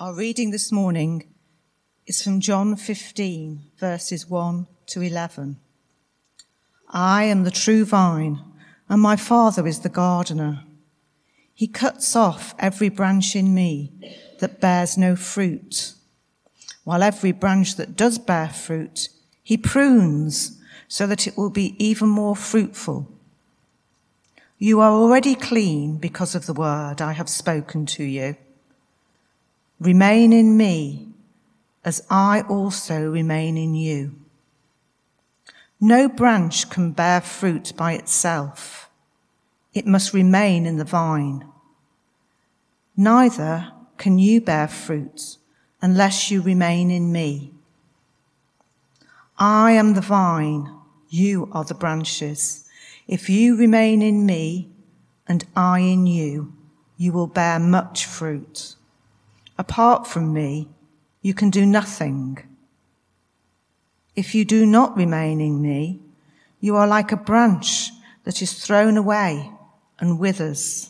Our reading this morning is from John 15, verses 1 to 11. I am the true vine, and my Father is the gardener. He cuts off every branch in me that bears no fruit, while every branch that does bear fruit, he prunes so that it will be even more fruitful. You are already clean because of the word I have spoken to you. Remain in me as I also remain in you. No branch can bear fruit by itself. It must remain in the vine. Neither can you bear fruit unless you remain in me. I am the vine, you are the branches. If you remain in me and I in you, you will bear much fruit. Apart from me, you can do nothing. If you do not remain in me, you are like a branch that is thrown away and withers.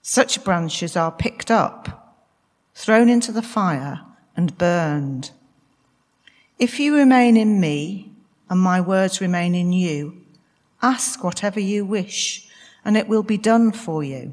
Such branches are picked up, thrown into the fire, and burned. If you remain in me, and my words remain in you, ask whatever you wish, and it will be done for you.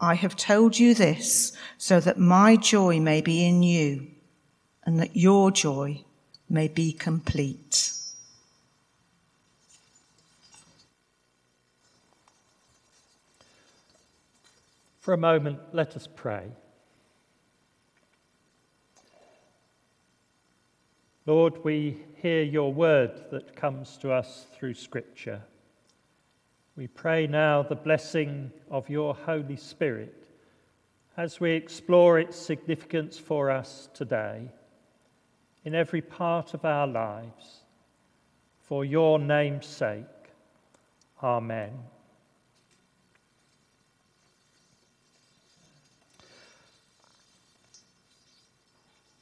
I have told you this so that my joy may be in you and that your joy may be complete. For a moment, let us pray. Lord, we hear your word that comes to us through Scripture. We pray now the blessing of your Holy Spirit as we explore its significance for us today in every part of our lives. For your name's sake. Amen.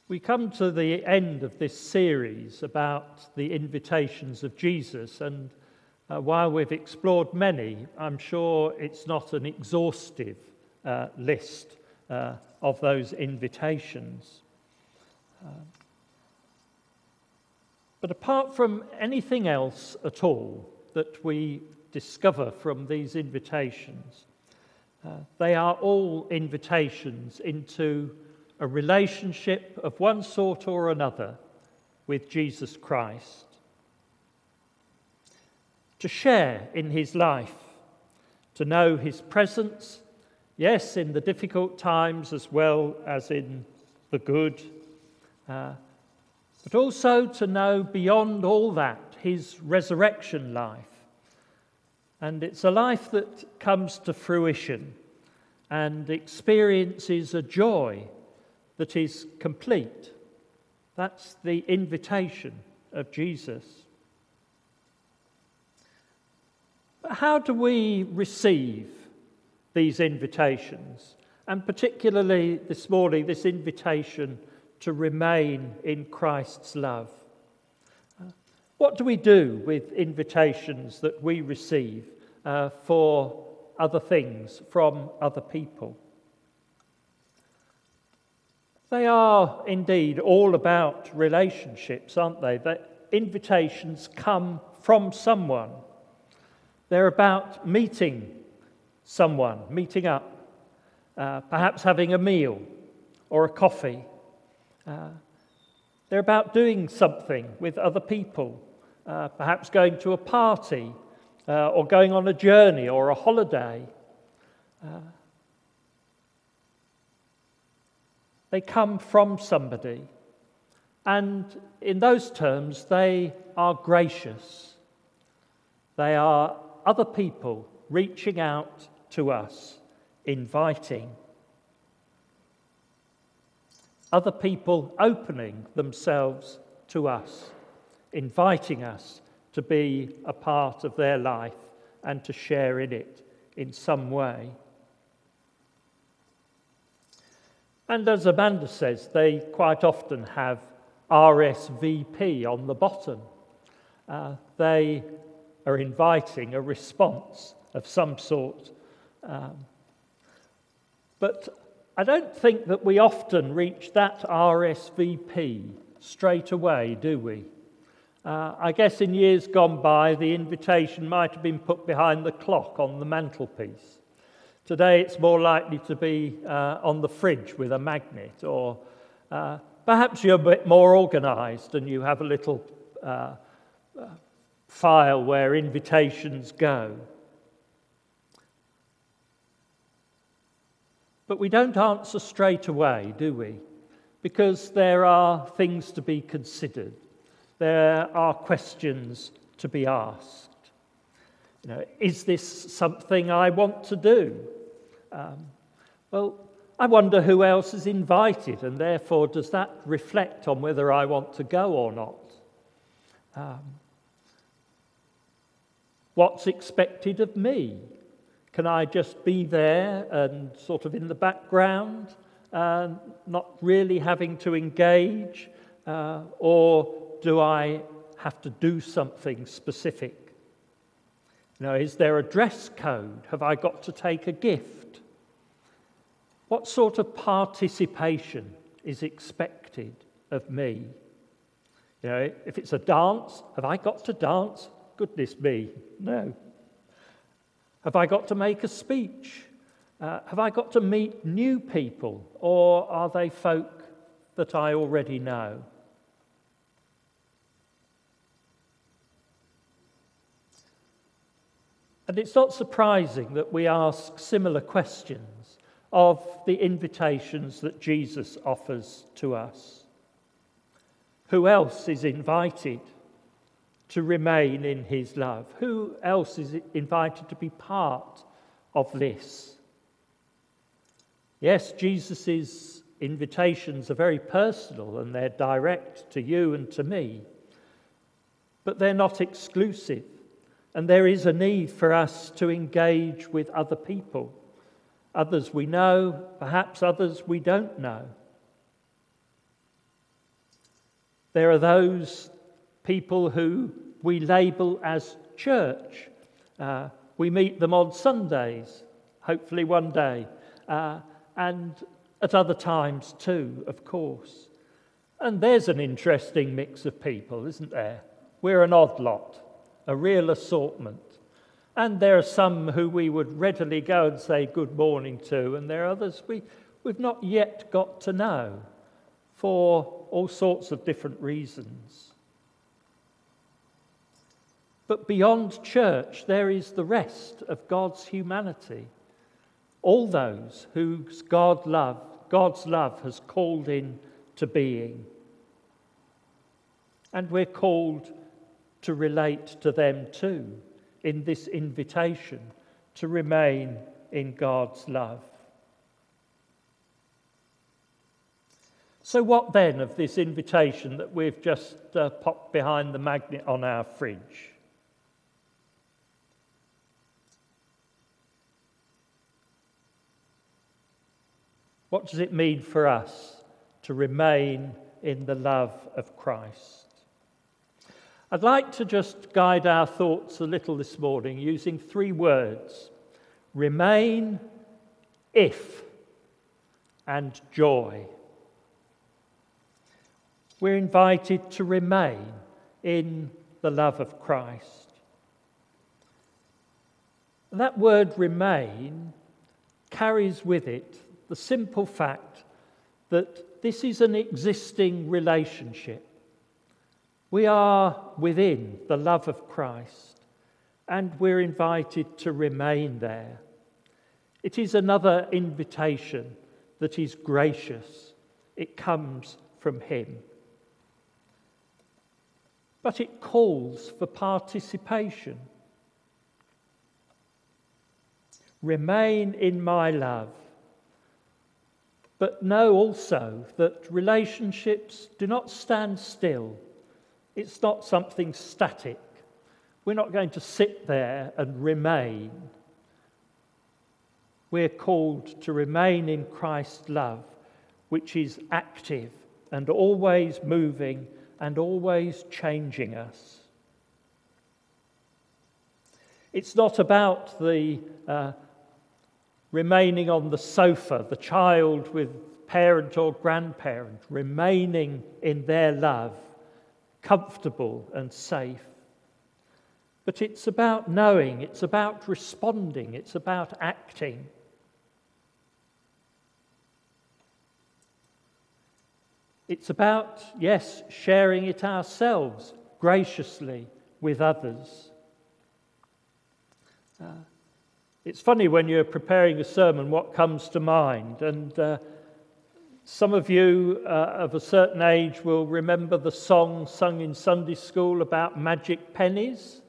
We come to the end of this series about the invitations of Jesus, and uh, while we've explored many, I'm sure it's not an exhaustive uh, list uh, of those invitations. Uh, but apart from anything else at all that we discover from these invitations, uh, they are all invitations into a relationship of one sort or another with Jesus Christ to share in his life, to know his presence, yes, in the difficult times as well as in the good, uh, but also to know beyond all that his resurrection life. And it's a life that comes to fruition and experiences a joy that is complete. That's the invitation of Jesus. But how do we receive these invitations? And particularly this morning, this invitation to remain in Christ's love. What do we do with invitations that we receive uh, for other things from other people? They are indeed all about relationships, aren't they? That invitations come from someone. They're about meeting someone, meeting up, uh, perhaps having a meal or a coffee. Uh, they're about doing something with other people, uh, perhaps going to a party uh, or going on a journey or a holiday. Uh, they come from somebody, and in those terms, they are gracious. They are other people reaching out to us, inviting. other people opening themselves to us, inviting us to be a part of their life and to share in it in some way. And as Amanda says, they quite often have RSVP on the bottom. Uh, they are inviting a response of some sort. Um, but I don't think that we often reach that RSVP straight away, do we? Uh, I guess in years gone by, the invitation might have been put behind the clock on the mantelpiece. Today, it's more likely to be uh, on the fridge with a magnet, or uh, perhaps you're a bit more organized and you have a little uh, uh, file where invitations go. But we don't answer straight away, do we? Because there are things to be considered, there are questions to be asked. You know, is this something I want to do? Um, well, I wonder who else is invited, and therefore, does that reflect on whether I want to go or not? Um, what's expected of me? Can I just be there and sort of in the background, uh, not really having to engage? Uh, or do I have to do something specific? You know, is there a dress code? Have I got to take a gift? What sort of participation is expected of me? You know, if it's a dance, have I got to dance? Goodness me, no. Have I got to make a speech? Uh, have I got to meet new people? Or are they folk that I already know? And it's not surprising that we ask similar questions of the invitations that Jesus offers to us. Who else is invited to remain in his love? Who else is invited to be part of this? Yes, Jesus' invitations are very personal and they're direct to you and to me, but they're not exclusive. And there is a need for us to engage with other people Others we know, perhaps others we don't know. There are those people who we label as church. Uh, we meet them on Sundays, hopefully one day, uh, and at other times too, of course. And there's an interesting mix of people, isn't there? We're an odd lot, a real assortment. And there are some who we would readily go and say good morning to, and there are others we, we've not yet got to know for all sorts of different reasons. But beyond church, there is the rest of God's humanity. All those whose God love, God's love has called in to being. And we're called to relate to them too in this invitation to remain in God's love. So, what then of this invitation that we've just uh, popped behind the magnet on our fridge? What does it mean for us to remain in the love of Christ? I'd like to just guide our thoughts a little this morning using three words remain, if, and joy. We're invited to remain in the love of Christ. And that word remain carries with it the simple fact that this is an existing relationship. We are within the love of Christ and we're invited to remain there. It is another invitation that is gracious, it comes from Him. But it calls for participation. Remain in my love. But know also that relationships do not stand still. It's not something static. We're not going to sit there and remain. We're called to remain in Christ's love, which is active and always moving and always changing us. It's not about the uh, remaining on the sofa, the child with parent or grandparent, remaining in their love, comfortable and safe. But it's about knowing, it's about responding, it's about acting. It's about, yes, sharing it ourselves graciously with others. Uh, it's funny when you're preparing a sermon what comes to mind. And uh, some of you uh, of a certain age will remember the song sung in Sunday school about magic pennies.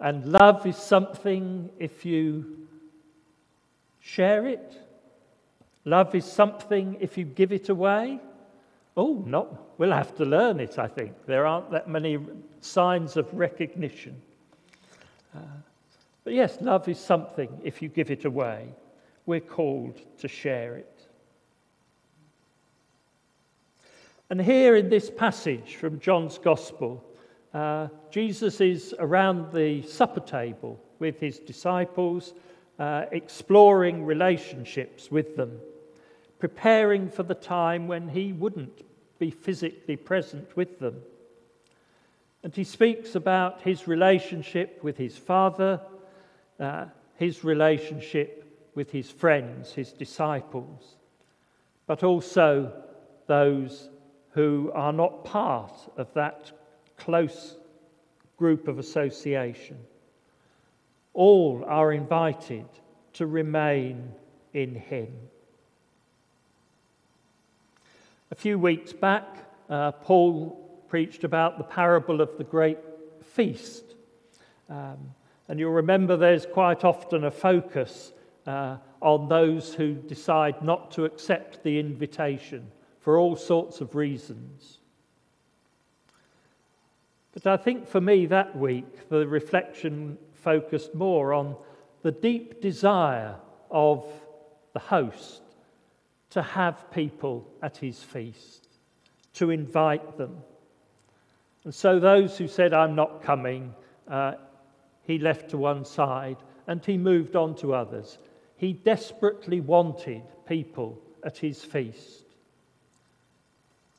And love is something if you share it, love is something if you give it away. Oh, no, we'll have to learn it, I think. There aren't that many signs of recognition. Uh, but yes, love is something if you give it away. We're called to share it. And here in this passage from John's Gospel, uh, Jesus is around the supper table with his disciples, uh, exploring relationships with them preparing for the time when he wouldn't be physically present with them. And he speaks about his relationship with his father, uh, his relationship with his friends, his disciples, but also those who are not part of that close group of association. All are invited to remain in him. A few weeks back, uh, Paul preached about the parable of the great feast. Um, and you'll remember there's quite often a focus uh, on those who decide not to accept the invitation for all sorts of reasons. But I think for me that week, the reflection focused more on the deep desire of the host to have people at his feast, to invite them. And so those who said, I'm not coming, uh, he left to one side and he moved on to others. He desperately wanted people at his feast.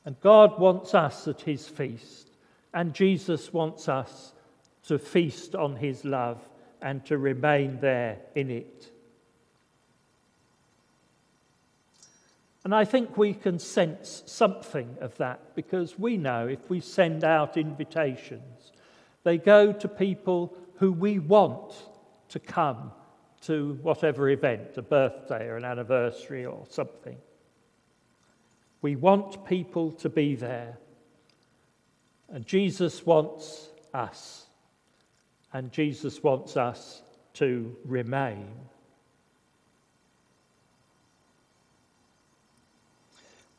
And God wants us at his feast, and Jesus wants us to feast on his love and to remain there in it. And I think we can sense something of that because we know if we send out invitations, they go to people who we want to come to whatever event, a birthday or an anniversary or something. We want people to be there. And Jesus wants us. And Jesus wants us to remain.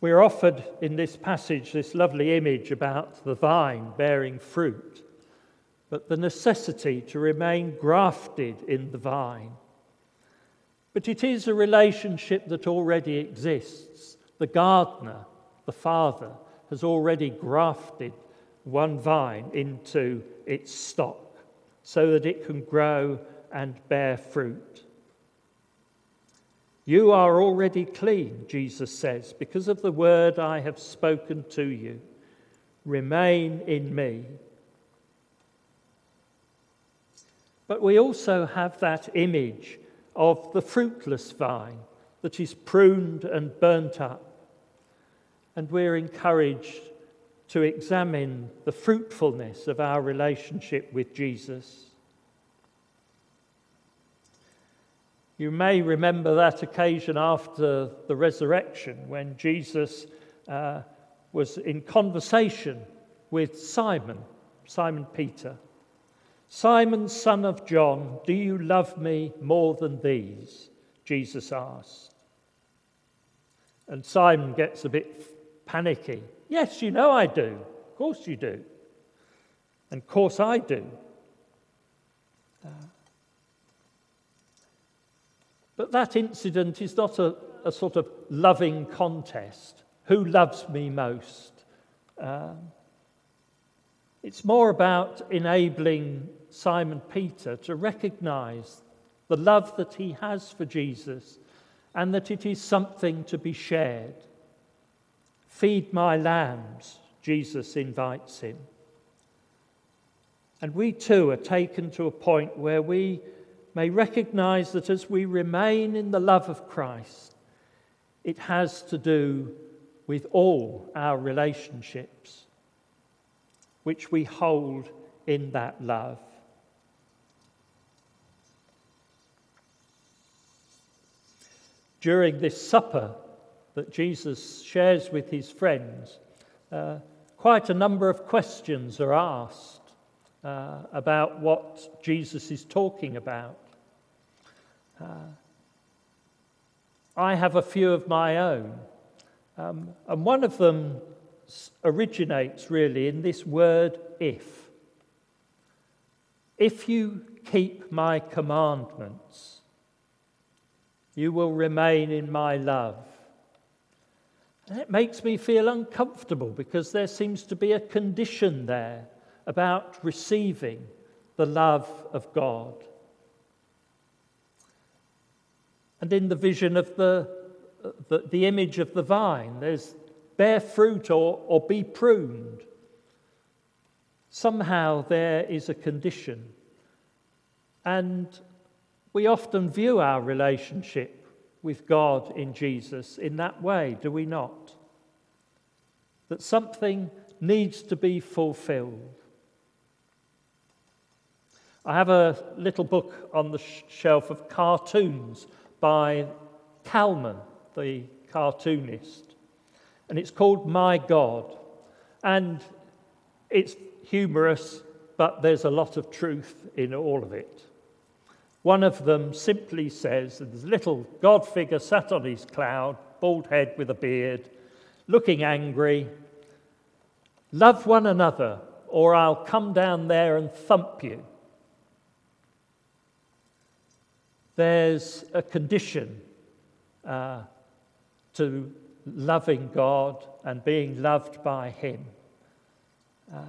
We're offered in this passage this lovely image about the vine bearing fruit, but the necessity to remain grafted in the vine. But it is a relationship that already exists. The gardener, the father, has already grafted one vine into its stock so that it can grow and bear fruit. You are already clean, Jesus says, because of the word I have spoken to you. Remain in me. But we also have that image of the fruitless vine that is pruned and burnt up. And we're encouraged to examine the fruitfulness of our relationship with Jesus. You may remember that occasion after the resurrection when Jesus uh, was in conversation with Simon, Simon Peter. Simon, son of John, do you love me more than these? Jesus asked. And Simon gets a bit panicky. Yes, you know I do. Of course you do. And of course I do. But that incident is not a, a, sort of loving contest. Who loves me most? Um, it's more about enabling Simon Peter to recognize the love that he has for Jesus and that it is something to be shared. Feed my lambs, Jesus invites him. And we too are taken to a point where we may recognize that as we remain in the love of Christ, it has to do with all our relationships, which we hold in that love. During this supper that Jesus shares with his friends, uh, quite a number of questions are asked uh, about what Jesus is talking about. Uh, I have a few of my own. Um, and one of them originates really in this word if. If you keep my commandments, you will remain in my love. And it makes me feel uncomfortable because there seems to be a condition there about receiving the love of God. And in the vision of the, the, the image of the vine, there's bear fruit or, or be pruned. Somehow there is a condition. And we often view our relationship with God in Jesus in that way, do we not? That something needs to be fulfilled. I have a little book on the shelf of cartoons by Calman, the cartoonist. And it's called My God. And it's humorous, but there's a lot of truth in all of it. One of them simply says there's little God figure sat on his cloud, bald head with a beard, looking angry. Love one another, or I'll come down there and thump you. there's a condition uh, to loving God and being loved by Him. Uh,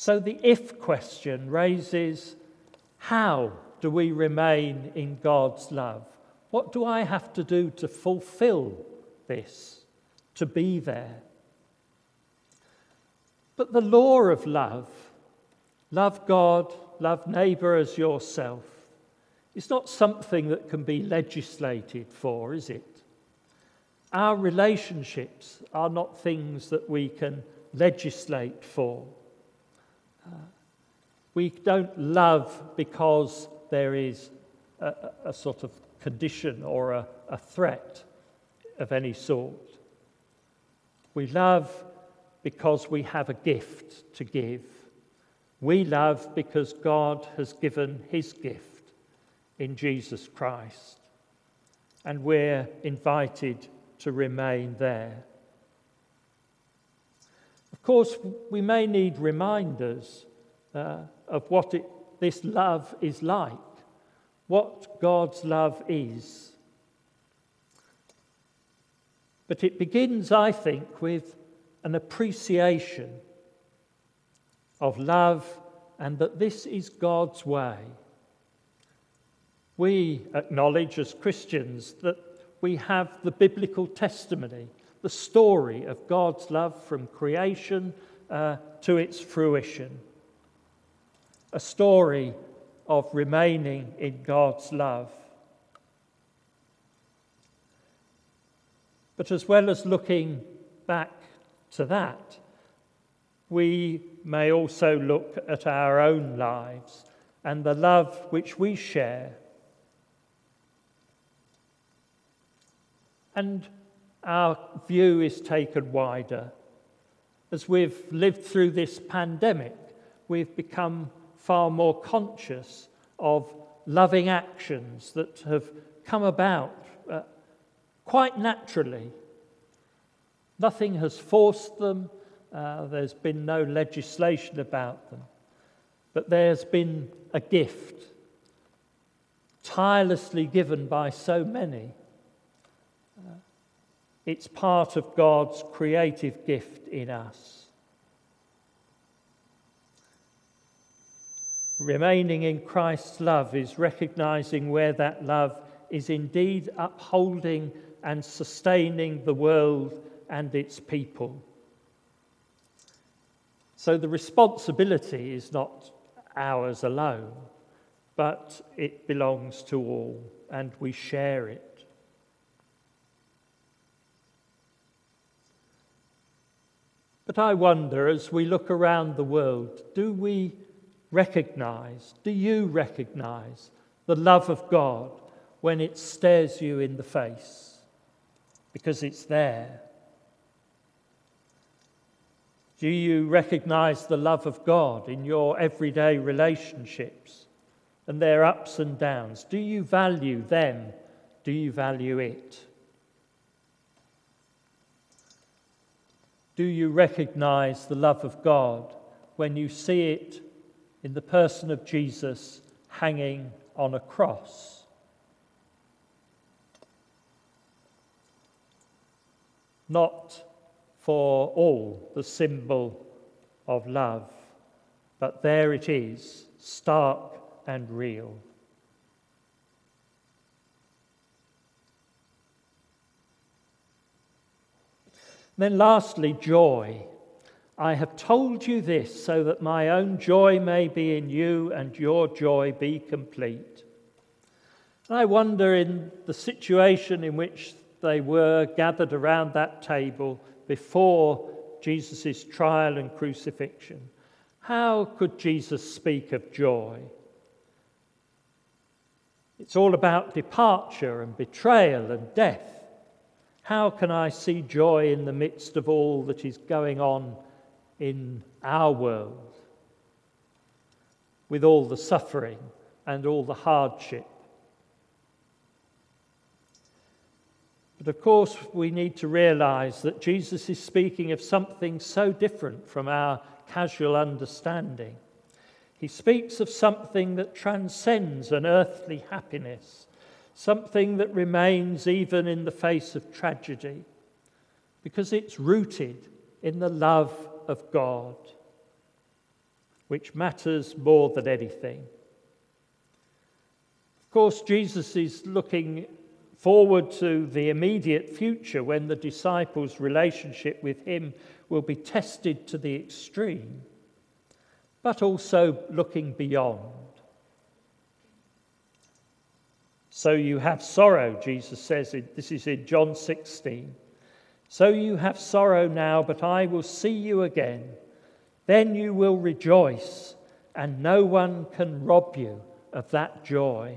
so the if question raises how do we remain in God's love? What do I have to do to fulfill this, to be there? But the law of love, love God love neighbour as yourself, is not something that can be legislated for, is it? Our relationships are not things that we can legislate for. We don't love because there is a, a sort of condition or a, a threat of any sort. We love because we have a gift to give. We love because God has given his gift in Jesus Christ, and we're invited to remain there. Of course, we may need reminders uh, of what it, this love is like, what God's love is. But it begins, I think, with an appreciation of love and that this is God's way. We acknowledge as Christians that we have the biblical testimony, the story of God's love from creation uh, to its fruition, a story of remaining in God's love. But as well as looking back to that, we may also look at our own lives and the love which we share. And our view is taken wider. As we've lived through this pandemic, we've become far more conscious of loving actions that have come about uh, quite naturally. Nothing has forced them, uh, there's been no legislation about them, but there's been a gift tirelessly given by so many. It's part of God's creative gift in us. Remaining in Christ's love is recognizing where that love is indeed upholding and sustaining the world and its people. So the responsibility is not ours alone, but it belongs to all, and we share it. But I wonder, as we look around the world, do we recognize, do you recognize the love of God when it stares you in the face? Because it's there. Do you recognize the love of God in your everyday relationships and their ups and downs? Do you value them? Do you value it? Do you recognize the love of God when you see it in the person of Jesus hanging on a cross? Not for all the symbol of love, but there it is, stark and real. Then, lastly, joy. I have told you this so that my own joy may be in you and your joy be complete. And I wonder in the situation in which they were gathered around that table before Jesus' trial and crucifixion. How could Jesus speak of joy? It's all about departure and betrayal and death. How can I see joy in the midst of all that is going on in our world, with all the suffering and all the hardship? But of course, we need to realize that Jesus is speaking of something so different from our casual understanding. He speaks of something that transcends an earthly happiness, something that remains even in the face of tragedy, because it's rooted in the love of God, which matters more than anything. Of course, Jesus is looking forward to the immediate future when the disciples' relationship with him will be tested to the extreme, but also looking beyond. So you have sorrow, Jesus says, this is in John 16. So you have sorrow now, but I will see you again. Then you will rejoice, and no one can rob you of that joy.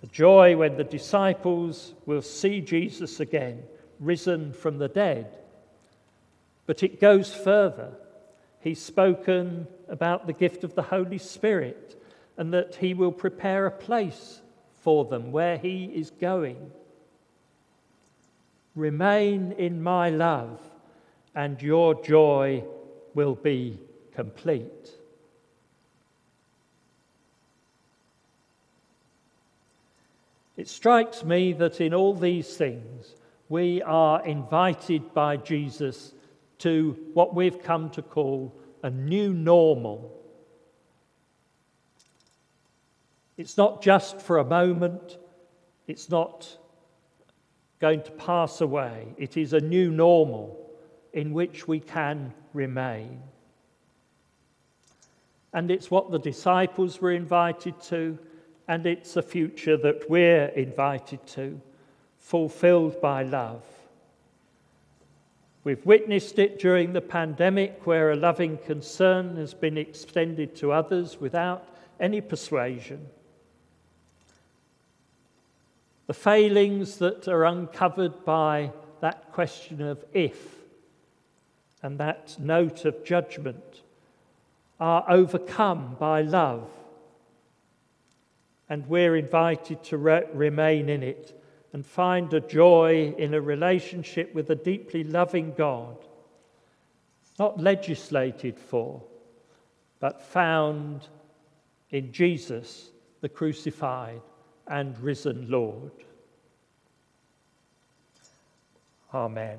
The joy when the disciples will see Jesus again, risen from the dead. But it goes further. He's spoken about the gift of the Holy Spirit and that he will prepare a place for them where he is going. Remain in my love, and your joy will be complete. It strikes me that in all these things, we are invited by Jesus to what we've come to call a new normal. It's not just for a moment, it's not going to pass away. It is a new normal in which we can remain. And it's what the disciples were invited to, and it's a future that we're invited to, fulfilled by love. We've witnessed it during the pandemic, where a loving concern has been extended to others without any persuasion. The failings that are uncovered by that question of if and that note of judgment are overcome by love and we're invited to re- remain in it and find a joy in a relationship with a deeply loving God, not legislated for, but found in Jesus, the crucified and risen Lord. Amen.